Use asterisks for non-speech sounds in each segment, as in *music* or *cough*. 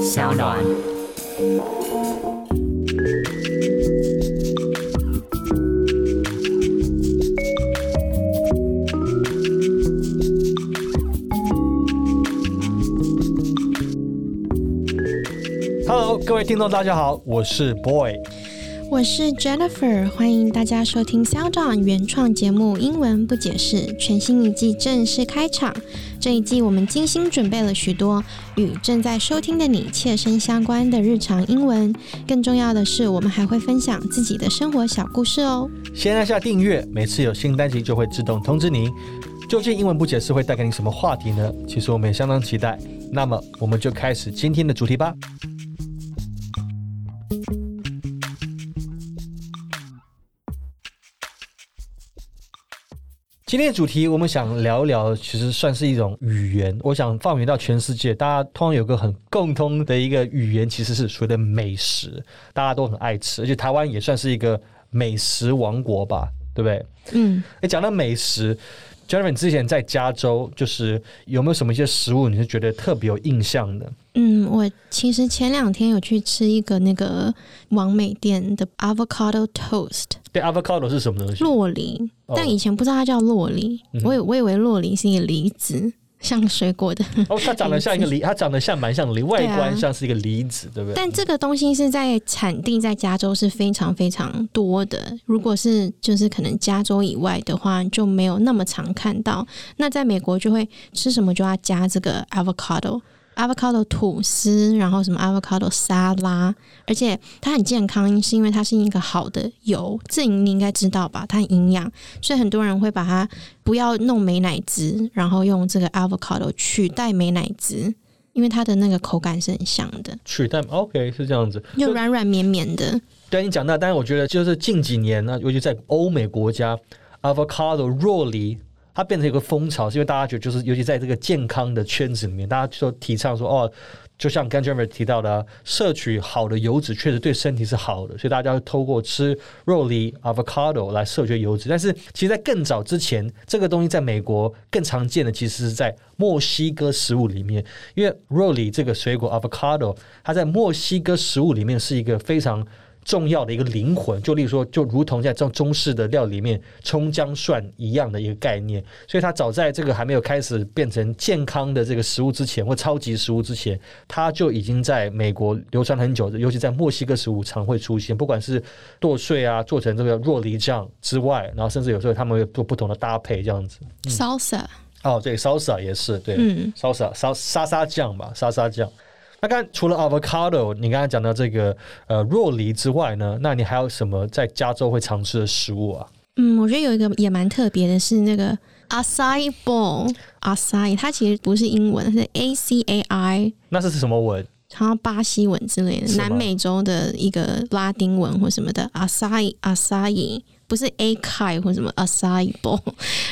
小暖。Hello，各位听众，大家好，我是 Boy。我是 Jennifer，欢迎大家收听肖长原创节目《英文不解释》，全新一季正式开场。这一季我们精心准备了许多与正在收听的你切身相关的日常英文，更重要的是，我们还会分享自己的生活小故事哦。先按下订阅，每次有新单集就会自动通知您。究竟英文不解释会带给你什么话题呢？其实我们也相当期待。那么，我们就开始今天的主题吧。今天的主题，我们想聊一聊，其实算是一种语言。我想放眼到全世界，大家通常有个很共通的一个语言，其实是所谓的美食，大家都很爱吃，而且台湾也算是一个美食王国吧，对不对？嗯，哎，讲到美食，Jennifer，你之前在加州，就是有没有什么一些食物，你是觉得特别有印象的？嗯，我其实前两天有去吃一个那个王美店的 avocado toast，对，avocado 是什么东西？洛梨，哦但以前不知道它叫洛梨，嗯我以我以为洛梨是一个梨子，像水果的。哦，它长得像一个梨，*laughs* 它长得像蛮像梨，外观像是一个梨子，对不对？但这个东西是在产地在加州是非常非常多的，如果是就是可能加州以外的话，就没有那么常看到。那在美国就会吃什么就要加这个 avocado。Avocado 吐司，然后什么 avocado 沙拉，而且它很健康，是因为它是一个好的油，这你应该知道吧？它很营养，所以很多人会把它不要弄美乃滋，然后用这个 avocado 取代美乃滋，因为它的那个口感是很像的。取代 OK 是这样子，又软软绵绵的，对你讲到，但是我觉得就是近几年呢，尤其在欧美国家，avocado 若梨。它变成一个风潮，是因为大家觉得就是，尤其在这个健康的圈子里面，大家就提倡说，哦，就像刚 e n 提到的，摄取好的油脂确实对身体是好的，所以大家要透过吃肉梨 avocado 来摄取油脂。但是，其实，在更早之前，这个东西在美国更常见的，其实是在墨西哥食物里面，因为肉梨这个水果 avocado，它在墨西哥食物里面是一个非常。重要的一个灵魂，就例如说，就如同在这种中式的料理里面，葱姜蒜一样的一个概念。所以它早在这个还没有开始变成健康的这个食物之前，或超级食物之前，它就已经在美国流传很久，尤其在墨西哥食物常会出现，不管是剁碎啊，做成这个若梨酱之外，然后甚至有时候他们会做不同的搭配，这样子。salsa，哦，对，salsa 也是对、嗯 salsa 沙沙沙酱吧，沙沙酱。那刚除了 avocado，你刚才讲到这个呃若梨之外呢，那你还有什么在加州会常吃的食物啊？嗯，我觉得有一个也蛮特别的是那个 asai bowl，acai 它其实不是英文，是 A C A I，那是什么文？好像巴西文之类的，南美洲的一个拉丁文或什么的 acai acai。不是 a c a i 或什么 acai bowl，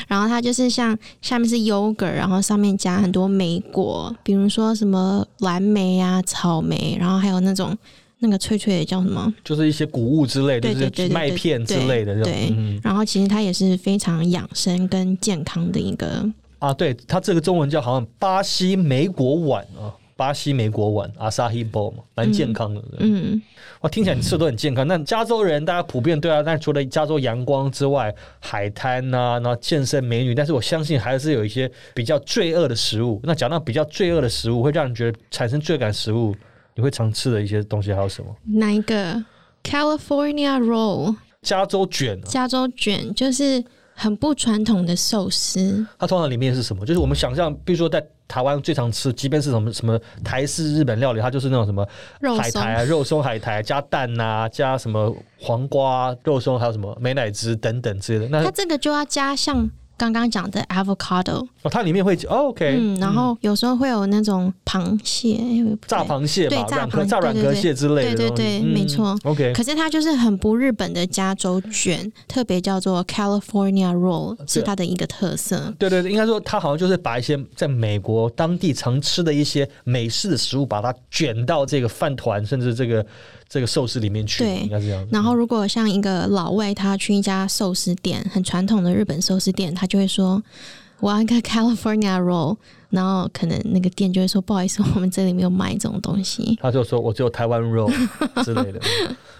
然后它就是像下面是 yogurt，然后上面加很多莓果，比如说什么蓝莓啊、草莓，然后还有那种那个脆脆的叫什么？就是一些谷物之类就是麦片之类的这种。对嗯然后其实它也是非常养生跟健康的一个，啊，对，它这个中文叫好像巴西莓果碗啊，巴西莓果碗 （Asahi Bowl） 嘛，蛮健康的。对嗯，哇，听起来你吃的都很健康。那加州人大家普遍对啊，但除了加州阳光之外，海滩呐、然后健身美女，但是我相信还是有一些比较罪恶的食物。那讲到比较罪恶的食物，会让人觉得产生罪感的食物，你会常吃的一些东西还有什么？哪一个 California roll 加州卷、啊，加州卷就是很不传统的寿司，它通常里面是什么？就是我们想象，比如说在台湾最常吃，即便是什么什么台式日本料理，它就是那种什么肉松海苔啊、肉松海苔加蛋呐、加什么黄瓜、肉松，还有什么美乃滋等等之类的。那它这个就要加像刚刚讲的 avocado，哦，它里面会哦，OK，嗯，然后有时候会有那种螃蟹，炸螃蟹嘛，对炸软壳螃炸软壳蟹之类的对对对，嗯没错。OK，可是它就是很不日本的加州卷，特别叫做 California roll，是它的一个特色。对对对，应该说它好像就是把一些在美国当地常吃的一些美式的食物，把它卷到这个饭团甚至这个这个寿司里面去，对应该是这样。然后，如果像一个老外，他去一家寿司店，很传统的日本寿司店，他就会说：“我要一个 *laughs* California roll，然后可能那个店就会说不好意思，我们这里没有卖这种东西。他就说我只有台湾 roll *laughs* 之类的。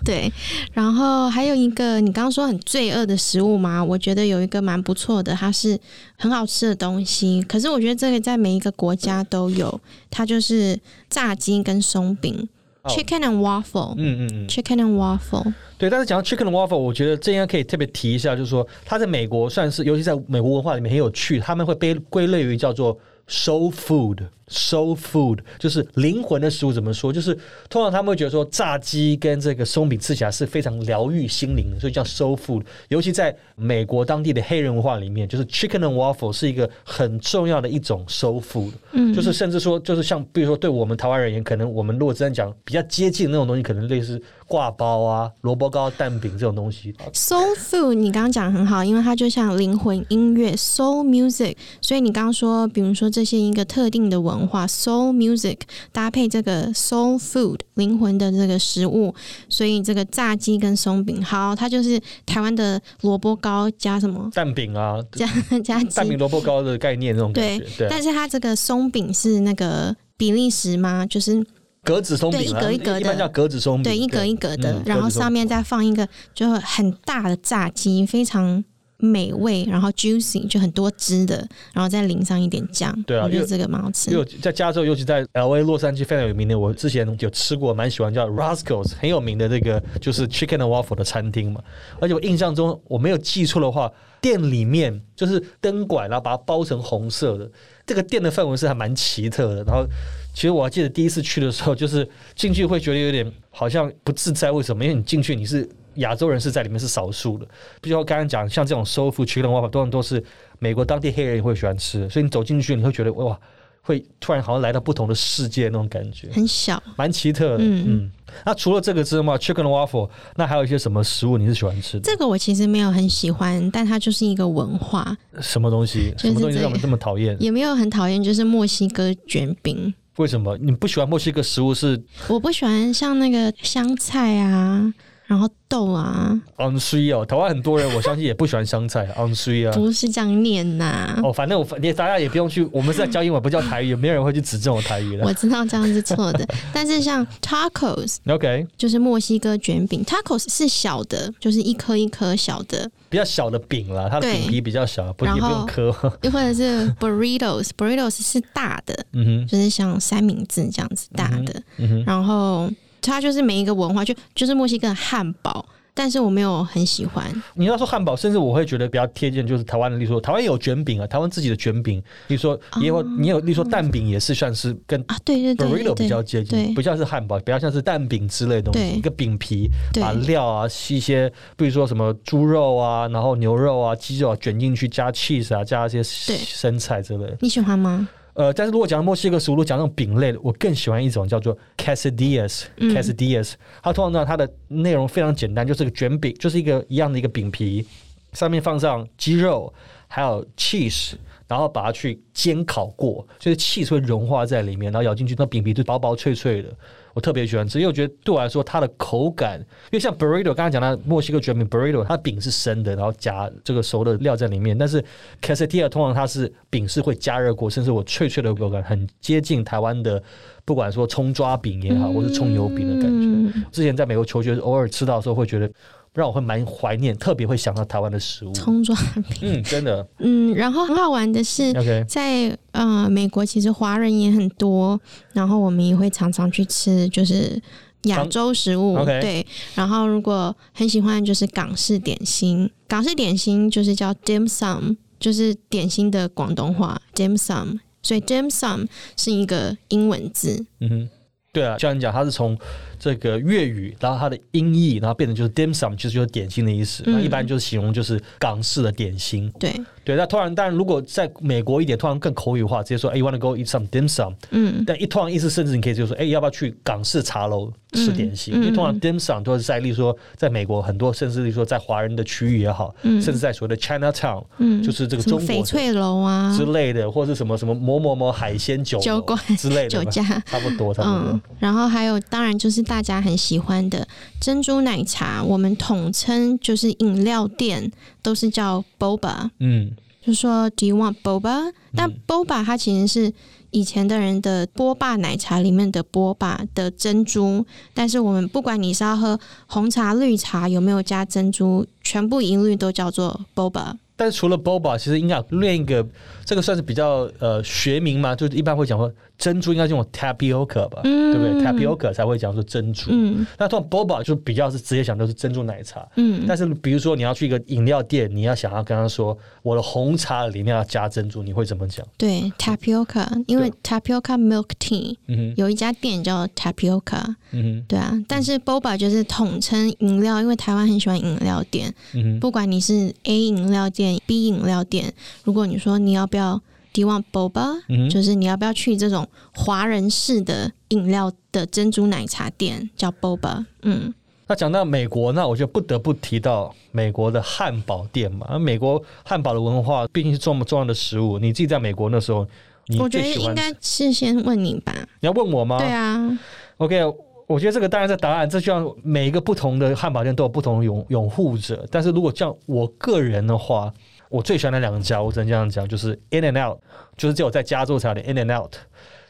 对，然后还有一个你刚刚说很罪恶的食物嘛，我觉得有一个蛮不错的，它是很好吃的东西。可是我觉得这个在每一个国家都有，它就是炸鸡跟松饼、哦 c h i c k e n and waffle，、嗯嗯嗯，chicken and waffle。对。但是讲到 chicken and waffle，我觉得这应该可以特别提一下，就是说它在美国算是，尤其在美国文化里面很有趣，他们会被归类于叫做 soul food。Soul food 就是灵魂的食物，怎么说？就是通常他们会觉得说，炸鸡跟这个松饼吃起来是非常疗愈心灵的，所以叫 soul food。尤其在美国当地的黑人文化里面，就是 chicken and waffle 是一个很重要的一种 soul food。嗯，就是甚至说，就是像比如说，对我们台湾而言，可能我们如果真的讲比较接近的那种东西，可能类似挂包啊、萝卜糕、蛋饼这种东西。Soul food，你刚刚讲得很好，因为它就像灵魂音乐 （soul music）。所以你刚刚说，比如说这些一个特定的文化 （soul music） 搭配这个 soul food 灵魂的这个食物，所以这个炸鸡跟松饼，好，它就是台湾的萝卜糕加什么？蛋饼啊，加 *laughs* 加蛋饼，萝卜糕的概念那种感对觉，对啊，但是它这个松饼是那个比利时吗？就是格子松饼啊，对一格一格的。一般叫格子松饼，对，一格一格的，嗯然后上面再放一个就很大的炸鸡，非常美味，然后 juicy 就很多汁的，然后再淋上一点酱。对啊因为我觉得这个蛮好吃因为。在加州，尤其在 L A 洛杉矶非常有名的，我之前有吃过，蛮喜欢叫 Roscoe's，很有名的这个就是 Chicken and Waffle 的餐厅嘛。而且我印象中我没有记错的话，店里面就是灯管，然后把它包成红色的。这个店的氛围是还蛮奇特的。然后其实我还记得第一次去的时候，就是进去会觉得有点好像不自在，为什么？因为你进去你是亚洲人是在里面是少数的，比如说刚刚讲像这种 soul food chicken waffle，多人都是美国当地黑人也会喜欢吃，所以你走进去你会觉得哇。会突然好像来到不同的世界那种感觉，很小，蛮奇特的。嗯嗯那除了这个之外，chicken waffle，那还有一些什么食物你是喜欢吃的？这个我其实没有很喜欢，但它就是一个文化，什么东西？就是什么东西这让我们这么讨厌？也没有很讨厌，就是墨西哥卷饼。为什么你不喜欢墨西哥食物是我不喜欢像那个香菜啊，然后豆啊，on sweet 哦？台湾很多人我相信也不喜欢香菜 *laughs* on sweet 啊。不是这样念呐、哦，反正我也大家也不用去，我们是在教英文，不叫台语，没有人会去指正我台语的我。知道这样是错的，*laughs* 但是像 tacos OK，就是墨西哥卷饼，tacos 是小的，就是一颗一颗小的，比较小的饼啦，它的对饼皮比较小，也不用后磕。又或者是 burritos，burritos 是大的，嗯哼，就是像三明治这样子大的，嗯哼，然后它就是每一个文化就就是墨西哥的汉堡，但是我没有很喜欢，你要说汉堡，甚至我会觉得比较贴近，就是台湾的，例如说台湾有卷饼啊，台湾自己的卷饼，例如说也有、你有，例如说蛋饼也是算是跟啊，对对对 burrito 比较接近，不像是汉堡，比较像是蛋饼之类的东西，一个饼皮对。把料啊、一些比如说什么猪肉啊，然后牛肉啊、鸡肉啊卷进去，加 cheese 啊，加一些生菜之类的。你喜欢吗？呃，但是如果讲墨西哥食物，如果讲那种饼类的，我更喜欢一种叫做 quesadillas。嗯 quesadillas，它通常呢，它的内容非常简单，就是个卷饼，就是一个一样的一个饼皮，上面放上鸡肉，还有 cheese，然后把它去煎烤过，所以 cheese 会融化在里面，然后咬进去，那饼皮就薄薄脆脆的。我特别喜欢吃，因为我觉得对我来说，它的口感，因为像 burrito，刚才讲到墨西哥卷饼 burrito，它饼是生的，然后夹这个熟的料在里面，但是 quesadilla 通常它是饼是会加热过，甚至我脆脆的口感很接近台湾的，不管说葱抓饼也好，或是葱油饼的感觉。嗯之前在美国求学，偶尔吃到的时候会觉得。让我会蛮怀念，特别会想到台湾的食物。葱抓饼，嗯，真的。嗯，然后很好玩的是在呃美国，其实华人也很多，然后我们也会常常去吃，就是亚洲食物。对，然后如果很喜欢就是港式点心，港式点心就是叫 dim sum，就是点心的广东话 dim sum，所以 dim sum 是一个英文字。嗯哼，对啊，像你讲，它是从这个粤语，然后它的音译，然后变成就是 dim sum，其实就是点心的意思。嗯那一般就是形容就是港式的点心。对，对，那突然，当然如果在美国一点，突然更口语化，直接说，哎、y o u wanna go eat some dim sum？嗯，但一突然意思，甚至你可以就说，哎、要不要去港式茶楼吃点心？嗯因为通常 dim sum 都是在，例如说，在美国很多，甚至例如说在华人的区域也好，嗯甚至在所谓的 Chinatown，、嗯就是这个中国翡翠楼啊之，类的，或是什么什么某某某海鲜酒酒馆之类的，酒家。差不多，差不多。嗯，然后还有，当然就是大家很喜欢的珍珠奶茶，我们统称就是饮料店都是叫 boba，嗯，就就说 Do you want boba？但 boba 它其实是以前的人的波霸奶茶里面的波霸的珍珠，但是我们不管你是要喝红茶、绿茶，有没有加珍珠，全部一律都叫做 boba。但是除了 boba，其实应该另一个，这个算是比较呃学名嘛，就是一般会讲说珍珠应该用 tapioca 吧，对不对？tapioca 才会讲说珍珠。嗯那通常 boba 就比较是直接讲都是珍珠奶茶。嗯，但是比如说你要去一个饮料店，你要想要跟他说我的红茶里面要加珍珠，你会怎么讲？对 tapioca，因为 tapioca milk tea 嗯，有一家店叫 tapioca，嗯对啊，但是 boba 就是统称饮料，因为台湾很喜欢饮料店，嗯，不管你是 A 饮料店、B 饮料店，如果你说你要不要 Do you want boba，、嗯，就是你要不要去这种华人式的饮料的珍珠奶茶店叫 boba，嗯，那讲到美国，那我就不得不提到美国的汉堡店嘛。美国汉堡的文化毕竟是这么重要的食物，你自己在美国那时候，你我觉得应该是先问你吧，你要问我吗？对啊，OK，我觉得这个当然在答案，这就像每一个不同的汉堡店都有不同的拥拥护者。但是如果像我个人的话，我最喜欢的两个家，我只能这样讲，就是 In and Out，就是只有在加州才有的 In and Out，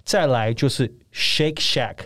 再来就是 Shake shack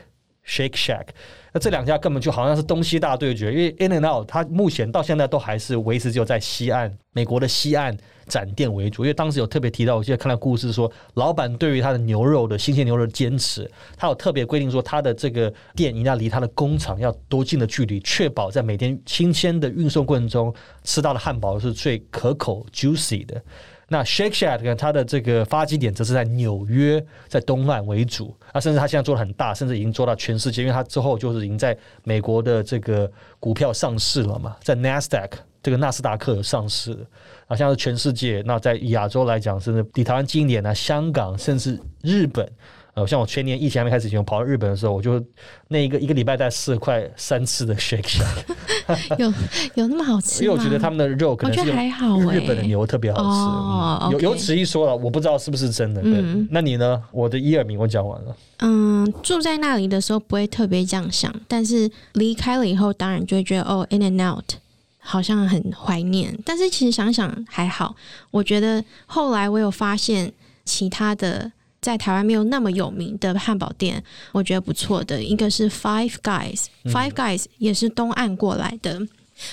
Shake Shack。那这两家根本就好像是东西大对决，因为 In and Out 它目前到现在都还是维持只有在西岸，美国的西岸展店为主。因为当时有特别提到，我记得看到故事说，老板对于他的牛肉的新鲜牛肉的坚持，他有特别规定说，他的这个店一定要离他的工厂要多近的距离，确保在每天新鲜的运送过程中吃到的汉堡是最可口 juicy 的。那 Shake Shack 呢，它的这个发迹点则是在纽约，在东岸为主啊，甚至它现在做的很大，甚至已经做到全世界，因为它之后就是已经在美国的这个股票上市了嘛，在 NASDAQ 这个纳斯达克有上市了啊，像是全世界，那在亚洲来讲，甚至比台湾近一点呢，香港甚至日本。呃，像我全年疫情还没开始前，我跑到日本的时候，我就那一个一个礼拜带四块三次的 Shake Shack，*laughs* 有有那么好吃吗？因为我觉得他们的肉可我觉得能是还好哎、日本的牛特别好吃，哦嗯有有此一说了，我不知道是不是真的。对，嗯那你呢？我的一二名我讲完了。嗯，住在那里的时候不会特别这样想，但是离开了以后，当然就会觉得哦，In and Out 好像很怀念。但是其实想想还好，我觉得后来我有发现其他的在台湾没有那么有名的汉堡店，我觉得不错的。一个是 Five Guys，Five Guys 也是东岸过来的，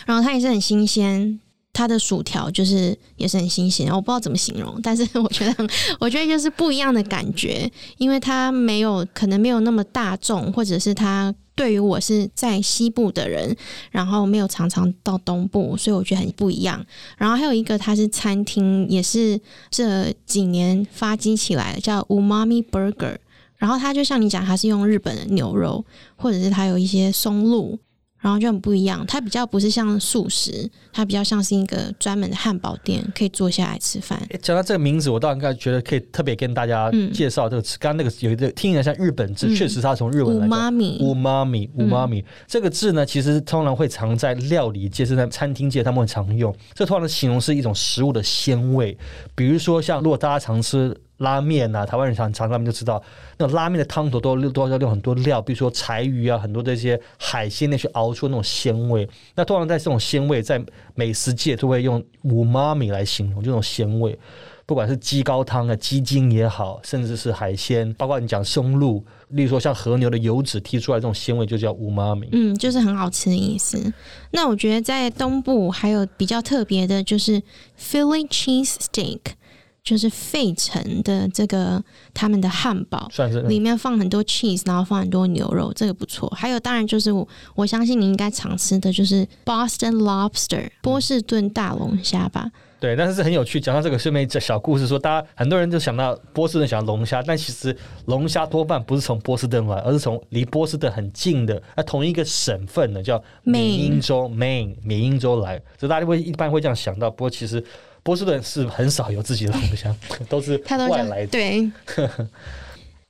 然后它也是很新鲜。它的薯条就是也是很新鲜，我不知道怎么形容，但是 *laughs* 我觉得很，我觉得就是不一样的感觉，因为它没有可能没有那么大众，或者是它对于我是在西部的人，然后没有常常到东部，所以我觉得很不一样。然后还有一个它是餐厅，也是这几年发迹起来的，叫 Umami Burger。然后它就像你讲，它是用日本的牛肉，或者是它有一些松露。然后就很不一样，它比较不是像素食，它比较像是一个专门的汉堡店，可以坐下来吃饭。诶讲到这个名字，我倒应该觉得可以特别跟大家嗯介绍这个词。刚刚那个有一个听起来像日本字，嗯确实它从日文来讲。五妈咪，五妈咪，五妈咪这个字呢，其实通常会常在料理界，是在餐厅界，他们会常用。这通常形容是一种食物的鲜味，比如说像如果大家常吃拉面啊，台湾人常常他们就知道，那种拉面的汤头都都要用很多料，比如说柴鱼啊，很多这些海鲜那去熬出那种鲜味。那通常在这种鲜味，在美食界都会用五妈咪来形容这种鲜味。不管是鸡高汤啊、鸡精也好，甚至是海鲜，包括你讲松露，例如说像和牛的油脂提出来这种鲜味，就叫五妈咪。嗯，就是很好吃的意思。那我觉得在东部还有比较特别的，就是 Philly cheese steak，就是费城的这个他们的汉堡。算是里面放很多 cheese，然后放很多牛肉，这个不错。还有，当然就是我我相信你应该常吃的就是 Boston Lobster 波士顿大龙虾吧？对，但是是很有趣。讲到这个，顺便讲小故事说，大家很多人就想到波士顿想到龙虾，但其实龙虾多半不是从波士顿来，而是从离波士顿很近的，啊，同一个省份的叫缅因州 Maine 缅因州来，所以大家会一般会这样想到。不过其实波士顿是很少有自己的龙虾，*laughs* 都是它都这样外来的。对。*laughs*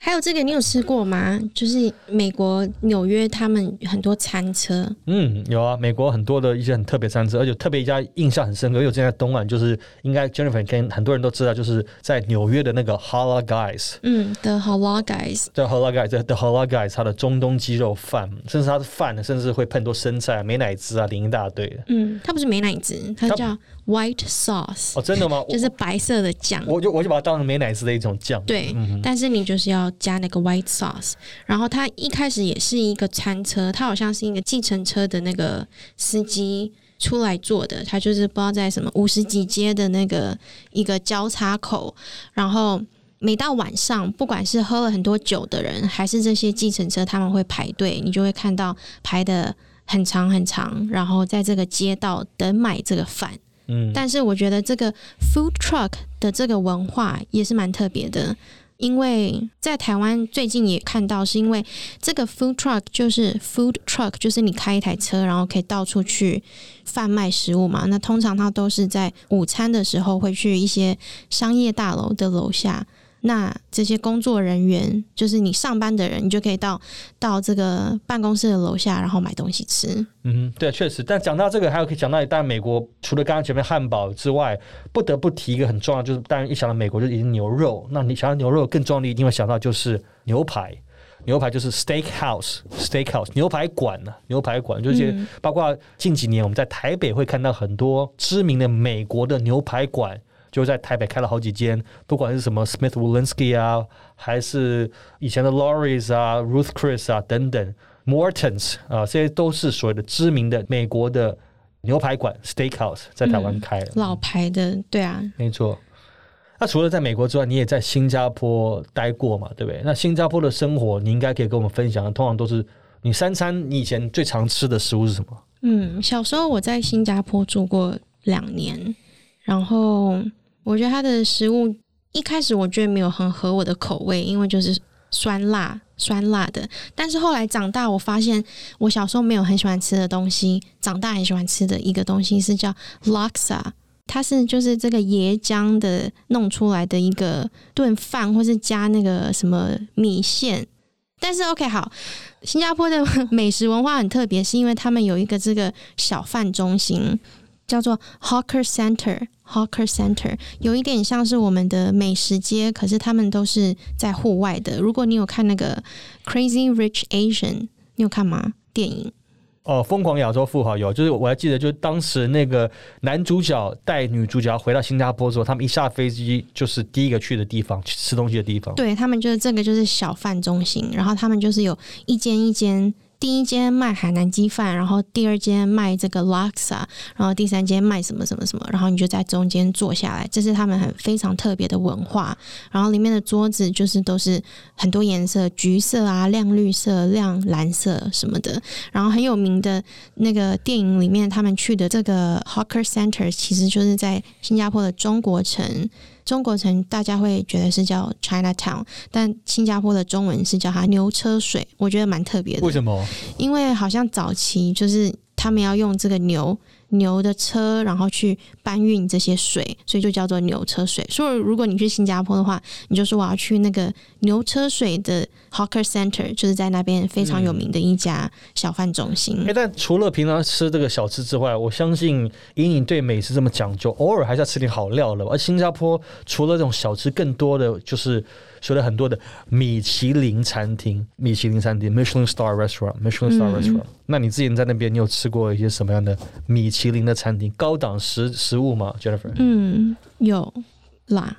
还有这个你有吃过吗？就是美国纽约他们很多餐车，嗯，有啊，美国很多的一些很特别餐车，而且特别一家印象很深刻，因为我之前在东莞，就是应该 Jennifer 跟很多人都知道，就是在纽约的那个 Hala Guys。嗯的 Hala Guys，这 Hala Guys，这 The Hala Guys，它的中东鸡肉饭，甚至它的饭呢，甚至会喷多生菜、美乃滋啊，淋一大堆的。嗯，它不是美乃滋，它它叫 white sauce，、哦，真的吗？就是白色的酱。我我就我就把它当成美乃滋的一种酱。对，嗯但是你就是要加那个 white sauce。然后它一开始也是一个餐车，它好像是一个计程车的那个司机出来做的，他就是不知道在什么五十几街的那个一个交叉口，然后。每到晚上，不管是喝了很多酒的人，还是这些计程车，他们会排队，你就会看到排的很长很长，然后在这个街道等买这个饭。嗯，但是我觉得这个 food truck 的这个文化也是蛮特别的，因为在台湾最近也看到，是因为这个 food truck 就是 food truck，就是你开一台车，然后可以到处去贩卖食物嘛。那通常它都是在午餐的时候会去一些商业大楼的楼下。那这些工作人员，就是你上班的人，你就可以到到这个办公室的楼下，然后买东西吃。嗯哼，对，确实。但讲到这个，还有可以讲到，当然美国除了刚刚前面汉堡之外，不得不提一个很重要，就是当然一想到美国就已经牛肉，那你想到牛肉更重要的一定会想到就是牛排。牛排就是 steak house，steak house 牛排馆呢、牛排馆就是嗯包括近几年我们在台北会看到很多知名的美国的牛排馆，就在台北开了好几间，不管是什么 Smith Wollensky 啊，还是以前的 Lawry's 啊、Ruth Chris 啊等等，Mortons 啊，这些都是所谓的知名的美国的牛排馆 steakhouse 在台湾开了。老牌的，对啊，没错。那除了在美国之外，你也在新加坡待过嘛，对不对？那新加坡的生活，你应该可以跟我们分享。通常都是你三餐，你以前最常吃的食物是什么？嗯，小时候我在新加坡住过两年，然后我觉得它的食物一开始我觉得没有很合我的口味，因为就是酸辣酸辣的。但是后来长大，我发现我小时候没有很喜欢吃的东西，长大很喜欢吃的一个东西是叫 laksa。它是就是这个椰浆的弄出来的一个炖饭，或是加那个什么米线。但是 OK 好，新加坡的 *laughs* 美食文化很特别，是因为他们有一个这个小贩中心，叫做 Hawker Center。Hawker Center 有一点像是我们的美食街，可是他们都是在户外的。如果你有看那个 Crazy Rich Asian，你有看吗？电影哦，疯狂亚洲富豪有，就是我还记得，就是当时那个男主角带女主角回到新加坡之后，他们一下飞机就是第一个去的地方，去吃东西的地方。对他们就是这个就是小贩中心，然后他们就是有一间一间。第一间卖海南鸡饭，然后第二间卖这个 laksa，然后第三间卖什么什么什么，然后你就在中间坐下来，这是他们很非常特别的文化。然后里面的桌子就是都是很多颜色，橘色啊、亮绿色、亮蓝色什么的。然后很有名的那个电影里面，他们去的这个 Hawker Center 其实就是在新加坡的中国城。中国城大家会觉得是叫 Chinatown，但新加坡的中文是叫它牛车水，我觉得蛮特别的。为什么？因为好像早期就是他们要用这个牛牛的车，然后去搬运这些水，所以就叫做牛车水。所以如果你去新加坡的话，你就说我要去那个牛车水的 Hawker Center，就是在那边非常有名的一家小贩中心。哎、但除了平常吃这个小吃之外，我相信以你对美食这么讲究，偶尔还是要吃点好料的。而新加坡除了这种小吃，更多的就是说了很多的米其林餐厅，米其林餐厅 （Michelin Star Restaurant），Michelin Star 嗯 Restaurant、那你之前在那边，你有吃过一些什么样的米其林的餐厅、高档食食物吗，Jennifer？嗯，有啦。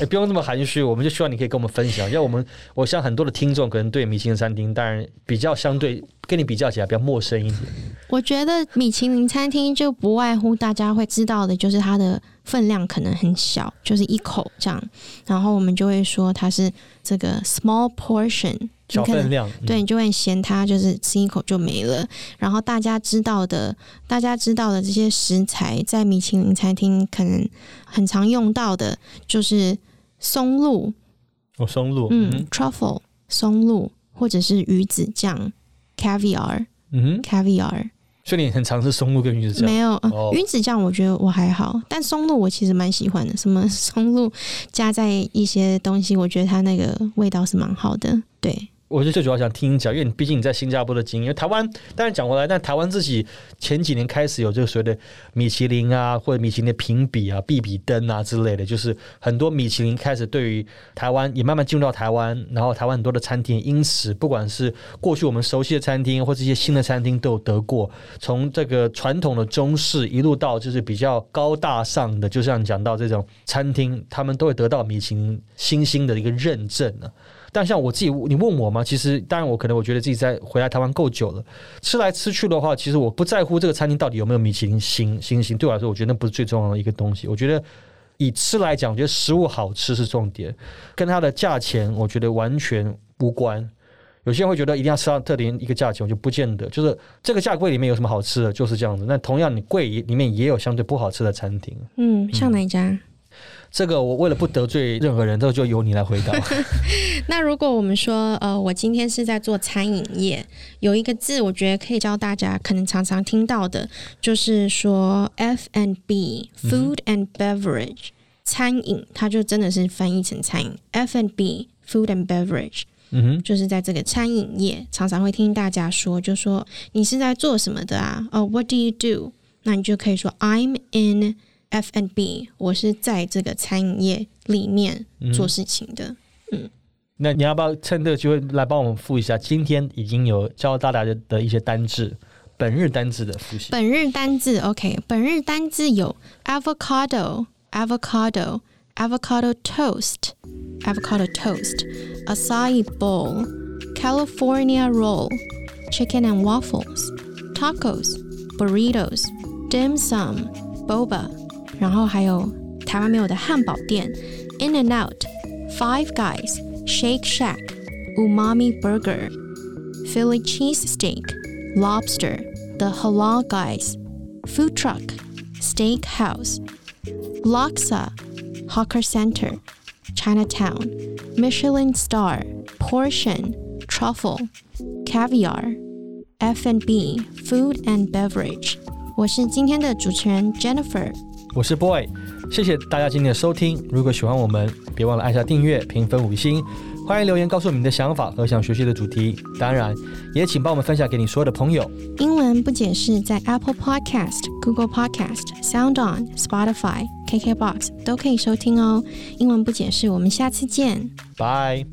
哎、不用这么含蓄，我们就希望你可以跟我们分享，因为我们我想很多的听众可能对米其林餐厅，当然比较相对跟你比较起来比较陌生一点。我觉得米其林餐厅就不外乎大家会知道的，就是它的分量可能很小，就是一口这样，然后我们就会说它是这个 small portion，小分量，嗯对，你就会嫌它就是吃一口就没了。然后大家知道的，大家知道的这些食材，在米其林餐厅可能很常用到的，就是松露，哦，松露，嗯嗯 t r u f f l e 松露，或者是鱼子酱，caviar 嗯哼，caviar。所以你很尝试松露跟鱼子酱没。有，呃哦鱼子酱我觉得我还好，但松露我其实蛮喜欢的。什么 *laughs* 松露加在一些东西，我觉得它那个味道是蛮好的。对，我就最主要想听你讲，因为你毕竟你在新加坡的经验，因为台湾当然讲回来，但台湾自己前几年开始有这个所谓的米其林啊，或者米其林的评比啊、必比登啊之类的，就是很多米其林开始对于台湾也慢慢进入到台湾，然后台湾很多的餐厅，因此不管是过去我们熟悉的餐厅，或这些新的餐厅都有得过，从这个传统的中式一路到就是比较高大上的，就像讲到这种餐厅，他们都会得到米其林星星的一个认证呢、但像我自己，你问我嘛，其实当然我可能我觉得自己在回来台湾够久了，吃来吃去的话，其实我不在乎这个餐厅到底有没有米其林星星星，对我来说，我觉得那不是最重要的一个东西。我觉得以吃来讲，我觉得食物好吃是重点，跟它的价钱，我觉得完全无关。有些人会觉得一定要吃到特定一个价钱，我就不见得。就是这个价柜里面有什么好吃的，就是这样子。那同样，你柜里面也有相对不好吃的餐厅。嗯，像哪一家？这个我为了不得罪任何人，这个就由你来回答。*laughs* 那如果我们说，呃，我今天是在做餐饮业，有一个字，我觉得可以教大家，可能常常听到的，就是说 F and B，Food and Beverage，、餐饮，它就真的是翻译成餐饮，F and B，Food and Beverage。嗯哼，就是在这个餐饮业，常常会听大家说，就说你是在做什么的啊？哦、w h a t do you do？那你就可以说 I'm in F and B，我是在这个餐饮业里面做事情的。嗯那你要不要趁这个机会来帮我们复一下？今天已经有教大家的的一些单字，本日单字的复习。本日单字，OK，本日单字有 avocado、avocado、avocado toast、avocado toast、acai bowl、California roll、chicken and waffles、tacos、burritos、dim sum、boba，然后还有台湾没有的汉堡店 In and Out、Five Guys、Shake Shack、Umami Burger、Philly cheesesteak、lobster, the halal guys, food truck, steakhouse, Laksa, hawker center, Chinatown, Michelin star, portion, truffle, caviar, F&B, food and beverage. 我是今天的主持人 Jennifer。 我是 boy，谢谢大家今天的收听。如果喜欢我们，别忘了按下订阅、评分五星。欢迎留言告诉我们你的想法和想学习的主题，当然也请帮我们分享给你所有的朋友。英文不解释在 Apple Podcast、Google Podcast、Sound On、Spotify、KKBox 都可以收听哦。英文不解释，我们下次见。拜。